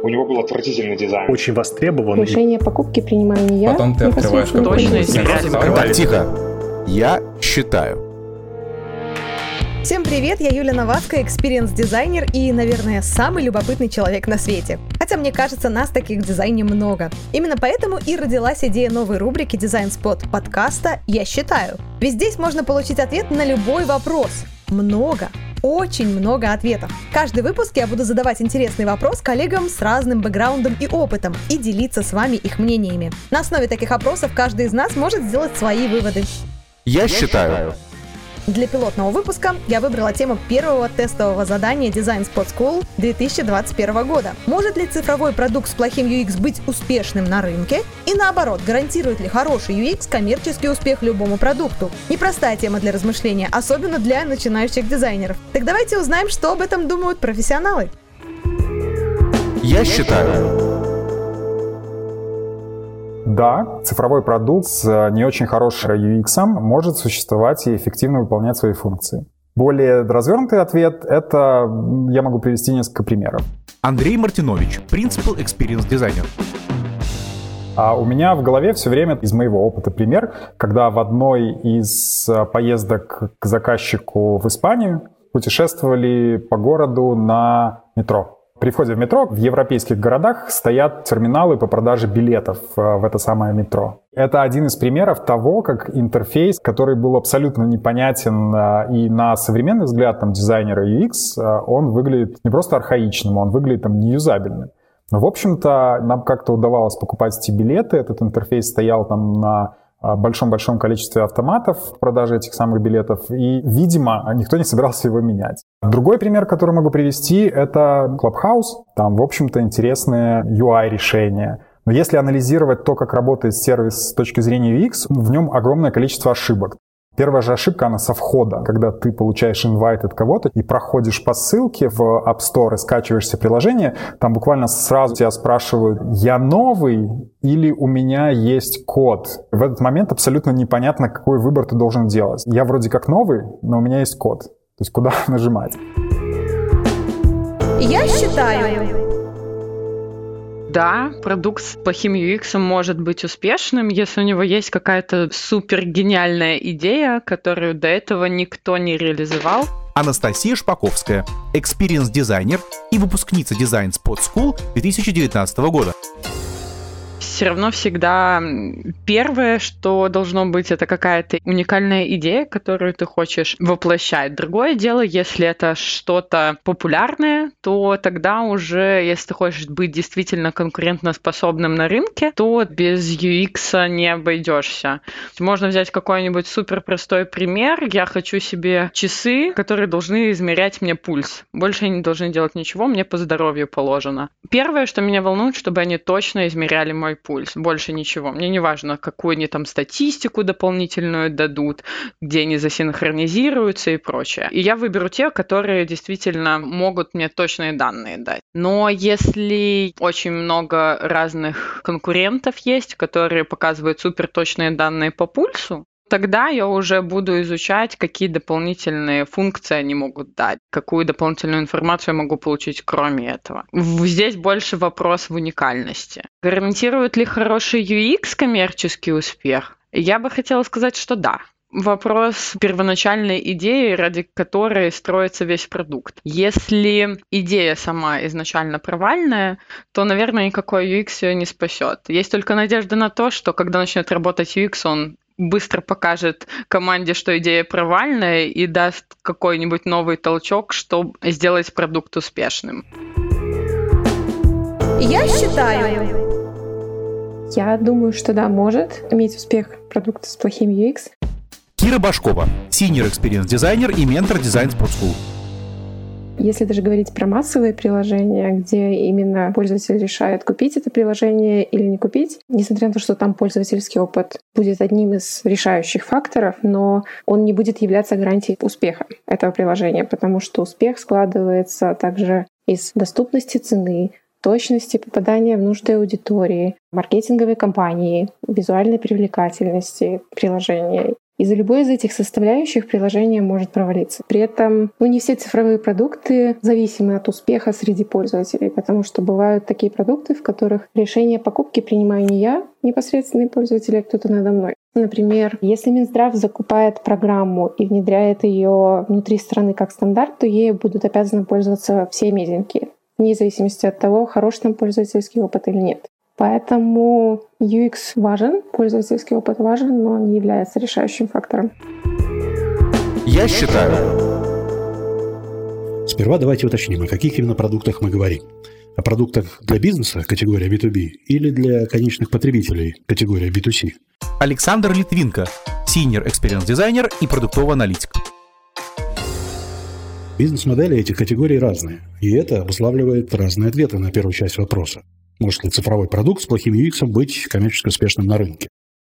У него был отвратительный дизайн. Очень востребован. Решение покупки принимаю не я. Потом ты открываешь Точно, Так, тихо. Я считаю. Всем привет, я Юля Новацкая, experience-дизайнер и, наверное, самый любопытный человек на свете. Хотя мне кажется, нас таких в дизайне много. Именно поэтому и родилась идея новой рубрики «Design Spot» подкаста «Я считаю». Ведь здесь можно получить ответ на любой вопрос. Много очень много ответов. Каждый выпуск я буду задавать интересный вопрос коллегам с разным бэкграундом и опытом и делиться с вами их мнениями. На основе таких опросов каждый из нас может сделать свои выводы. Я считаю. Для пилотного выпуска я выбрала тему первого тестового задания Design Spot School 2021 года. Может ли цифровой продукт с плохим UX быть успешным на рынке? И наоборот, гарантирует ли хороший UX коммерческий успех любому продукту? Непростая тема для размышления, особенно для начинающих дизайнеров. Так давайте узнаем, что об этом думают профессионалы. Я считаю. Да, цифровой продукт с э, не очень хорошим UX может существовать и эффективно выполнять свои функции. Более развернутый ответ — это я могу привести несколько примеров. Андрей Мартинович, Principal Experience Designer. А у меня в голове все время из моего опыта пример, когда в одной из э, поездок к заказчику в Испанию путешествовали по городу на метро. При входе в метро в европейских городах стоят терминалы по продаже билетов э, в это самое метро. Это один из примеров того, как интерфейс, который был абсолютно непонятен э, и на современный взгляд там, дизайнера UX, э, он выглядит не просто архаичным, он выглядит там неюзабельным. Но, в общем-то, нам как-то удавалось покупать эти билеты. Этот интерфейс стоял там на большом-большом количестве автоматов продажи этих самых билетов, и, видимо, никто не собирался его менять. Другой пример, который могу привести, это Clubhouse. Там, в общем-то, интересные UI-решения. Но если анализировать то, как работает сервис с точки зрения UX, в нем огромное количество ошибок. Первая же ошибка, она со входа, когда ты получаешь инвайт от кого-то и проходишь по ссылке в App Store и скачиваешься приложение, там буквально сразу тебя спрашивают, я новый или у меня есть код. В этот момент абсолютно непонятно, какой выбор ты должен делать. Я вроде как новый, но у меня есть код. То есть куда нажимать? Я считаю, да, продукт с плохим UX может быть успешным, если у него есть какая-то супер гениальная идея, которую до этого никто не реализовал. Анастасия Шпаковская, experience-дизайнер и выпускница Design Spot School 2019 года все равно всегда первое, что должно быть, это какая-то уникальная идея, которую ты хочешь воплощать. Другое дело, если это что-то популярное, то тогда уже, если ты хочешь быть действительно конкурентоспособным на рынке, то без UX не обойдешься. Можно взять какой-нибудь супер простой пример. Я хочу себе часы, которые должны измерять мне пульс. Больше они не должны делать ничего, мне по здоровью положено. Первое, что меня волнует, чтобы они точно измеряли мой пульс пульс, больше ничего. Мне не важно, какую они там статистику дополнительную дадут, где они засинхронизируются и прочее. И я выберу те, которые действительно могут мне точные данные дать. Но если очень много разных конкурентов есть, которые показывают суперточные данные по пульсу, Тогда я уже буду изучать, какие дополнительные функции они могут дать, какую дополнительную информацию я могу получить кроме этого. Здесь больше вопрос в уникальности. Гарантирует ли хороший UX коммерческий успех? Я бы хотела сказать, что да. Вопрос первоначальной идеи, ради которой строится весь продукт. Если идея сама изначально провальная, то, наверное, никакой UX ее не спасет. Есть только надежда на то, что когда начнет работать UX, он быстро покажет команде, что идея провальная и даст какой-нибудь новый толчок, чтобы сделать продукт успешным. Я считаю. Я думаю, что да, может иметь успех продукт с плохим UX. Кира Башкова, senior experience дизайнер и ментор Sport School. Если даже говорить про массовые приложения, где именно пользователь решает, купить это приложение или не купить, несмотря на то, что там пользовательский опыт будет одним из решающих факторов, но он не будет являться гарантией успеха этого приложения, потому что успех складывается также из доступности цены, точности попадания в нужды аудитории, маркетинговой кампании, визуальной привлекательности приложения Из-за любой из этих составляющих приложение может провалиться. При этом ну, не все цифровые продукты зависимы от успеха среди пользователей, потому что бывают такие продукты, в которых решение покупки принимаю не я, непосредственный пользователь, а кто-то надо мной. Например, если Минздрав закупает программу и внедряет ее внутри страны как стандарт, то ей будут обязаны пользоваться все мезенькие, вне зависимости от того, хороший там пользовательский опыт или нет. Поэтому UX важен, пользовательский опыт важен, но он не является решающим фактором. Я считаю. Сперва давайте уточним, о каких именно продуктах мы говорим. О продуктах для бизнеса, категория B2B, или для конечных потребителей, категория B2C. Александр Литвинко, senior experience дизайнер и продуктовый аналитик. Бизнес-модели этих категорий разные, и это обуславливает разные ответы на первую часть вопроса. Может ли цифровой продукт с плохим UX быть коммерчески успешным на рынке?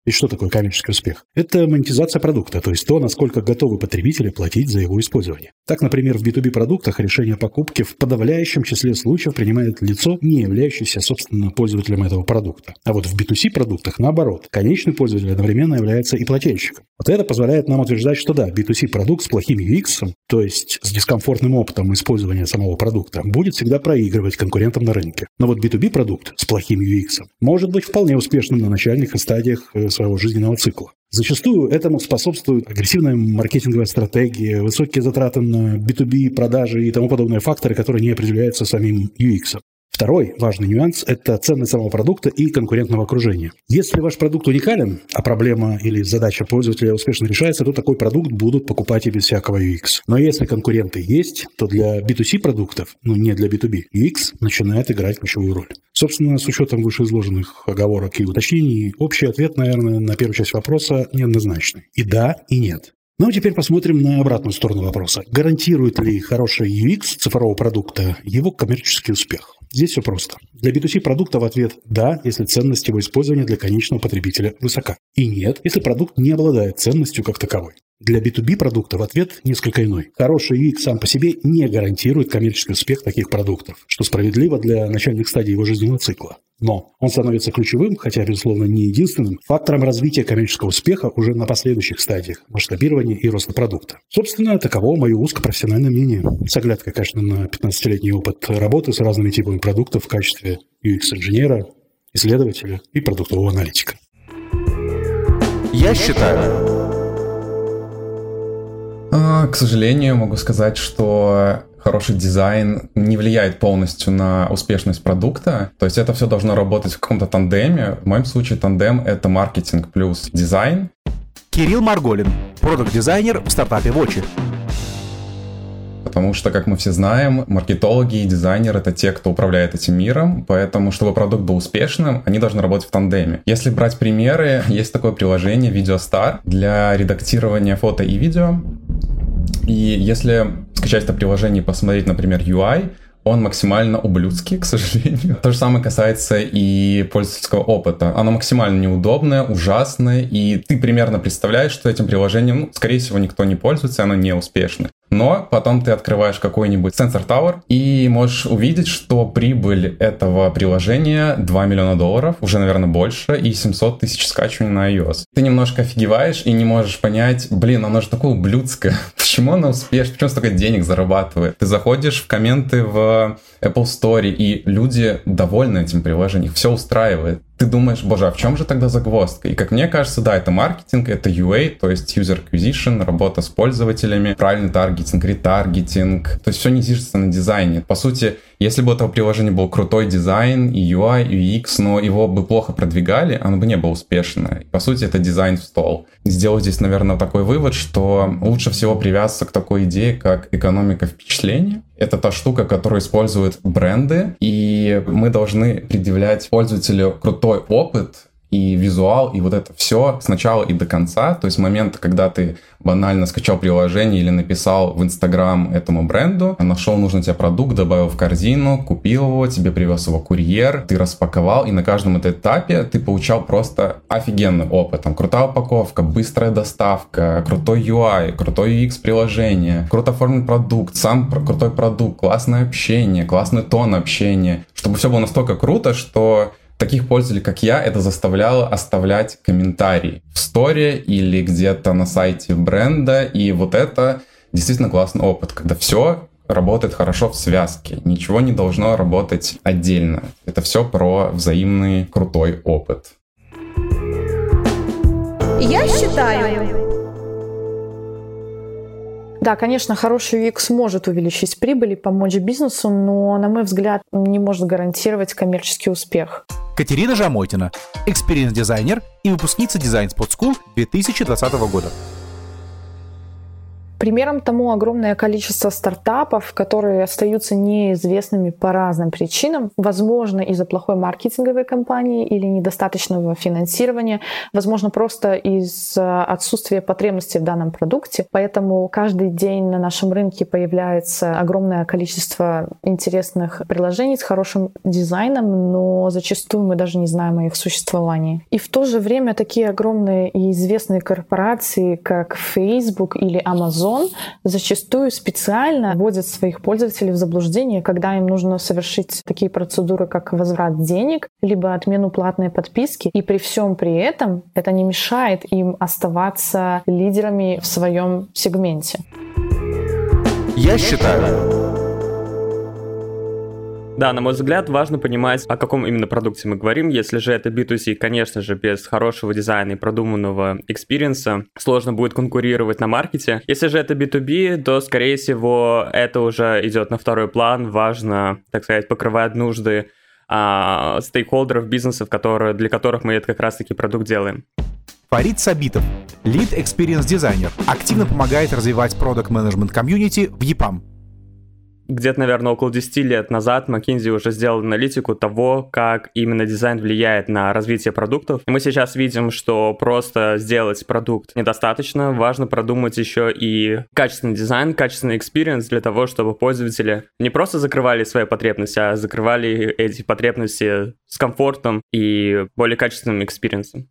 И что такое коммерческий успех? Это монетизация продукта, то есть то, насколько готовы потребители платить за его использование. Так, например, в B2B продуктах решение покупки в подавляющем числе случаев принимает лицо, не являющееся, собственно, пользователем этого продукта. А вот в B2C продуктах, наоборот, конечный пользователь одновременно является и плательщиком. Вот это позволяет нам утверждать, что да, B2C продукт с плохим UX, то есть с дискомфортным опытом использования самого продукта, будет всегда проигрывать конкурентам на рынке. Но вот B2B продукт с плохим UX может быть вполне успешным на начальных стадиях э, своего жизненного цикла. Зачастую этому способствуют агрессивная маркетинговая стратегия, высокие затраты на B2B, продажи и тому подобные факторы, которые не определяются самим UX. Второй важный нюанс – это ценность самого продукта и конкурентного окружения. Если ваш продукт уникален, а проблема или задача пользователя успешно решается, то такой продукт будут покупать и без всякого UX. Но если конкуренты есть, то для B2C продуктов, ну не для B2B, UX начинает играть ключевую роль. Собственно, с учетом вышеизложенных оговорок и уточнений, общий ответ, наверное, на первую часть вопроса неоднозначный. И да, и нет. Ну а теперь посмотрим на обратную сторону вопроса. Гарантирует ли хороший UX цифрового продукта его коммерческий успех? Здесь все просто. Для B2C продукта в ответ «да», если ценность его использования для конечного потребителя высока. И «нет», если продукт не обладает ценностью как таковой. Для B2B продукта в ответ несколько иной. Хороший UX сам по себе не гарантирует коммерческий успех таких продуктов, что справедливо для начальных стадий его жизненного цикла. Но он становится ключевым, хотя, безусловно, не единственным, фактором развития коммерческого успеха уже на последующих стадиях масштабирования и роста продукта. Собственно, таково мое узкопрофессиональное мнение. С оглядкой, конечно, на 15-летний опыт работы с разными типами продуктов в качестве UX-инженера, исследователя и продуктового аналитика. Я считаю, к сожалению, могу сказать, что хороший дизайн не влияет полностью на успешность продукта. То есть это все должно работать в каком-то тандеме. В моем случае тандем — это маркетинг плюс дизайн. Кирилл Марголин, продукт-дизайнер в стартапе Вочи. Потому что, как мы все знаем, маркетологи и дизайнеры — это те, кто управляет этим миром, поэтому, чтобы продукт был успешным, они должны работать в тандеме. Если брать примеры, есть такое приложение VideoStar для редактирования фото и видео. И если скачать это приложение и посмотреть, например, UI, он максимально ублюдский, к сожалению. То же самое касается и пользовательского опыта. Оно максимально неудобное, ужасное, и ты примерно представляешь, что этим приложением, ну, скорее всего, никто не пользуется, оно не успешно. Но потом ты открываешь какой-нибудь Sensor Tower и можешь увидеть, что прибыль этого приложения 2 миллиона долларов, уже, наверное, больше, и 700 тысяч скачиваний на iOS. Ты немножко офигеваешь и не можешь понять, блин, оно же такое ублюдское. Почему оно успешно? Почему столько денег зарабатывает? Ты заходишь в комменты в Apple Store, и люди довольны этим приложением, все устраивает ты думаешь, боже, а в чем же тогда загвоздка? И как мне кажется, да, это маркетинг, это UA, то есть user acquisition, работа с пользователями, правильный таргетинг, ретаргетинг. То есть все не зиждется на дизайне. По сути, если бы у этого приложения был крутой дизайн, и UI, и UX, но его бы плохо продвигали, оно бы не было успешно. по сути, это дизайн в стол. Сделаю здесь, наверное, такой вывод, что лучше всего привязаться к такой идее, как экономика впечатления. Это та штука, которую используют бренды, и мы должны предъявлять пользователю крутой опыт, и визуал, и вот это все с начала и до конца. То есть момент, когда ты банально скачал приложение или написал в Инстаграм этому бренду, нашел нужный тебе продукт, добавил в корзину, купил его, тебе привез его курьер, ты распаковал, и на каждом этом этапе ты получал просто офигенный опыт. Там крутая упаковка, быстрая доставка, крутой UI, крутой UX приложение, круто оформлен продукт, сам крутой продукт, классное общение, классный тон общения, чтобы все было настолько круто, что Таких пользователей, как я, это заставляло оставлять комментарий в сторе или где-то на сайте бренда, и вот это действительно классный опыт, когда все работает хорошо в связке, ничего не должно работать отдельно. Это все про взаимный крутой опыт. Я считаю, да, конечно, хороший UX может увеличить прибыль и помочь бизнесу, но, на мой взгляд, не может гарантировать коммерческий успех. Катерина Жамотина, experience-дизайнер и выпускница Design Spot School 2020 года. Примером тому огромное количество стартапов, которые остаются неизвестными по разным причинам. Возможно, из-за плохой маркетинговой кампании или недостаточного финансирования. Возможно, просто из-за отсутствия потребностей в данном продукте. Поэтому каждый день на нашем рынке появляется огромное количество интересных приложений с хорошим дизайном, но зачастую мы даже не знаем о их существовании. И в то же время такие огромные и известные корпорации, как Facebook или Amazon, Amazon зачастую специально вводят своих пользователей в заблуждение, когда им нужно совершить такие процедуры, как возврат денег, либо отмену платной подписки. И при всем при этом это не мешает им оставаться лидерами в своем сегменте. Я считаю, да, на мой взгляд, важно понимать, о каком именно продукте мы говорим. Если же это B2C, конечно же, без хорошего дизайна и продуманного experience а сложно будет конкурировать на market е. Если же это B2B, то, скорее всего, это уже идет на второй план. Важно, так сказать, покрывать нужды а, стейкхолдеров, бизнесов, которые, для которых мы это как раз-таки продукт делаем. Фарид Сабитов, Lead Experience Designer, активно помогает развивать product management community в EPAM где-то, наверное, около 10 лет назад McKinsey уже сделал аналитику того, как именно дизайн влияет на развитие продуктов. И мы сейчас видим, что просто сделать продукт недостаточно. Важно продумать еще и качественный дизайн, качественный experience для того, чтобы пользователи не просто закрывали свои потребности, а закрывали эти потребности с комфортом и более качественным experience ом.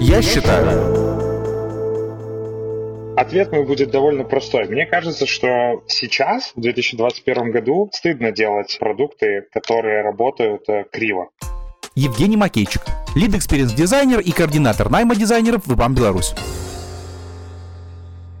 Я считаю, Ответ мой будет довольно простой. Мне кажется, что сейчас, в 2021 году, стыдно делать продукты, которые работают э, криво. Евгений Макейчик, lead-experience-дизайнер и координатор найма дизайнеров в EPAM Беларусь.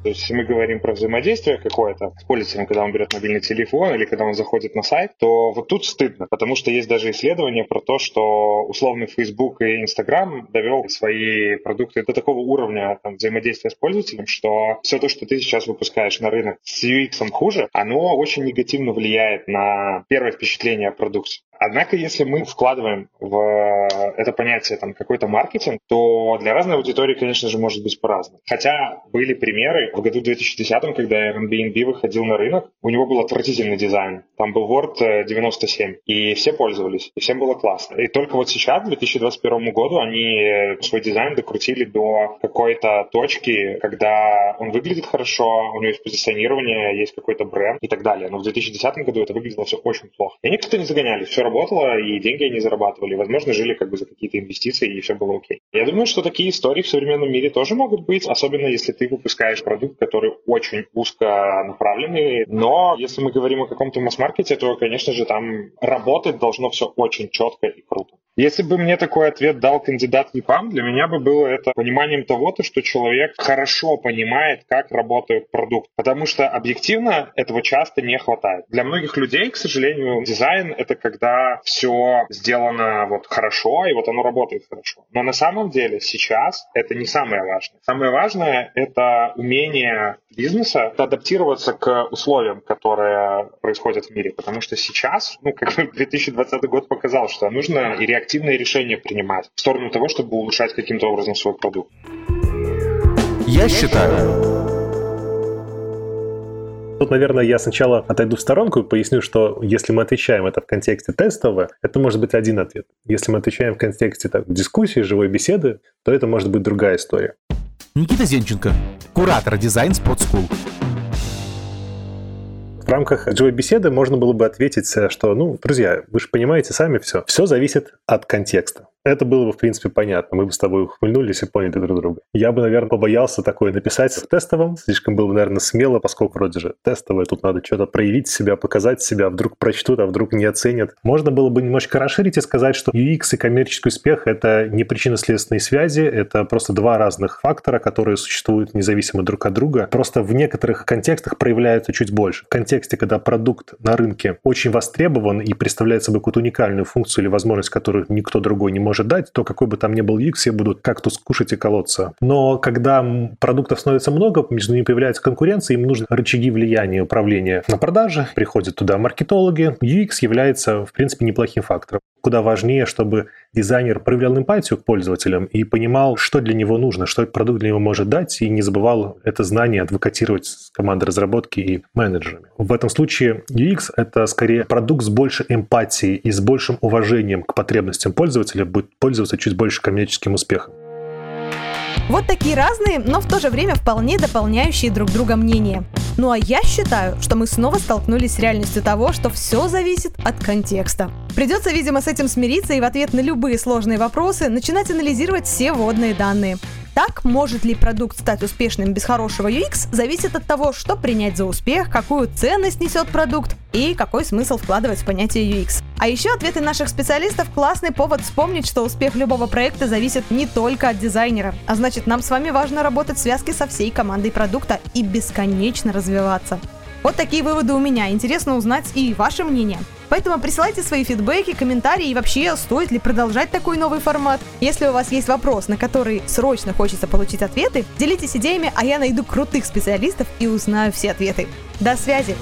То есть, если мы говорим про взаимодействие какое-то с пользователем, когда он берет мобильный телефон или когда он заходит на сайт, то вот тут стыдно, потому что есть даже исследование про то, что условный Facebook и Instagram довел свои продукты до такого уровня там, взаимодействия с пользователем, что все то, что ты сейчас выпускаешь на рынок с UX хуже, оно очень негативно влияет на первое впечатление о продукте. Однако, если мы вкладываем в это понятие там, какой-то маркетинг, то для разной аудитории, конечно же, может быть по-разному. Хотя были примеры в году 2010, когда Airbnb выходил на рынок, у него был отвратительный дизайн. Там был Word 97, и все пользовались, и всем было классно. И только вот сейчас, к 2021 году, они свой дизайн докрутили до какой-то точки, когда он выглядит хорошо, у него есть позиционирование, есть какой-то бренд и так далее. Но в 2010 году это выглядело все очень плохо. И никто не загоняли, все работало, и деньги они зарабатывали. Возможно, жили как бы за какие-то инвестиции, и все было окей. Я думаю, что такие истории в современном мире тоже могут быть, особенно если ты выпускаешь продукт, который очень узко направленный. Но если мы говорим о каком-то масс-маркете, то, конечно же, там работать должно все очень четко и круто. Если бы мне такой ответ дал кандидат ЕПАМ, для меня бы было это пониманием того, что человек хорошо понимает, как работает продукт. Потому что объективно этого часто не хватает. Для многих людей, к сожалению, дизайн — это когда все сделано вот хорошо, и вот оно работает хорошо. Но на самом деле сейчас это не самое важное. Самое важное — это умение бизнеса адаптироваться к условиям, которые происходят в мире. Потому что сейчас, ну, как 2020 год показал, что нужно и активные решения принимать в сторону того, чтобы улучшать каким-то образом свой продукт. Я считаю, Тут, наверное, я сначала отойду в сторонку и поясню, что если мы отвечаем это в контексте тестового, это может быть один ответ. Если мы отвечаем в контексте так, дискуссии, живой беседы, то это может быть другая история. Никита Зенченко, куратор дизайн Spot School. Рамках живой беседы можно было бы ответить, что, ну, друзья, вы же понимаете сами все. Все зависит от контекста. Это было бы, в принципе, понятно. Мы бы с тобой ухмыльнулись и поняли друг друга. Я бы, наверное, побоялся такое написать в тестовом. Слишком было, наверное, смело, поскольку вроде же тестовое, тут надо что-то проявить себя, показать себя, вдруг прочтут, а вдруг не оценят. Можно было бы немножко расширить и сказать, что UX и коммерческий успех — это не причинно-следственные связи, это просто два разных фактора, которые существуют независимо друг от друга. Просто в некоторых контекстах проявляются чуть больше. В контексте, когда продукт на рынке очень востребован и представляет собой какую-то уникальную функцию или возможность, которую никто другой не может дать, то какой бы там ни был UX, все будут как-то скушать и колоться. Но когда продуктов становится много, между ними появляется конкуренция, им нужны рычаги влияния управления на продаже, приходят туда маркетологи. UX является, в принципе, неплохим фактором. Куда важнее, чтобы дизайнер проявлял эмпатию к пользователям и понимал, что для него нужно, что этот продукт для него может дать, и не забывал это знание адвокатировать с командой разработки и менеджерами. В этом случае UX — это скорее продукт с большей эмпатией и с большим уважением к потребностям пользователя будет пользоваться чуть больше коммерческим успехом. Вот такие разные, но в то же время вполне дополняющие друг друга мнения. Ну а я считаю, что мы снова столкнулись с реальностью того, что все зависит от контекста. Придется, видимо, с этим смириться и в ответ на любые сложные вопросы начинать анализировать все вводные данные. Так, может ли продукт стать успешным без хорошего UX, зависит от того, что принять за успех, какую ценность несет продукт и какой смысл вкладывать в понятие UX. А еще ответы наших специалистов – классный повод вспомнить, что успех любого проекта зависит не только от дизайнера. А значит, нам с вами важно работать в связке со всей командой продукта и бесконечно развиваться. Вот такие выводы у меня. Интересно узнать и ваше мнение. Поэтому присылайте свои фидбэки, комментарии и вообще, стоит ли продолжать такой новый формат. Если у вас есть вопрос, на который срочно хочется получить ответы, делитесь идеями, а я найду крутых специалистов и узнаю все ответы. До связи!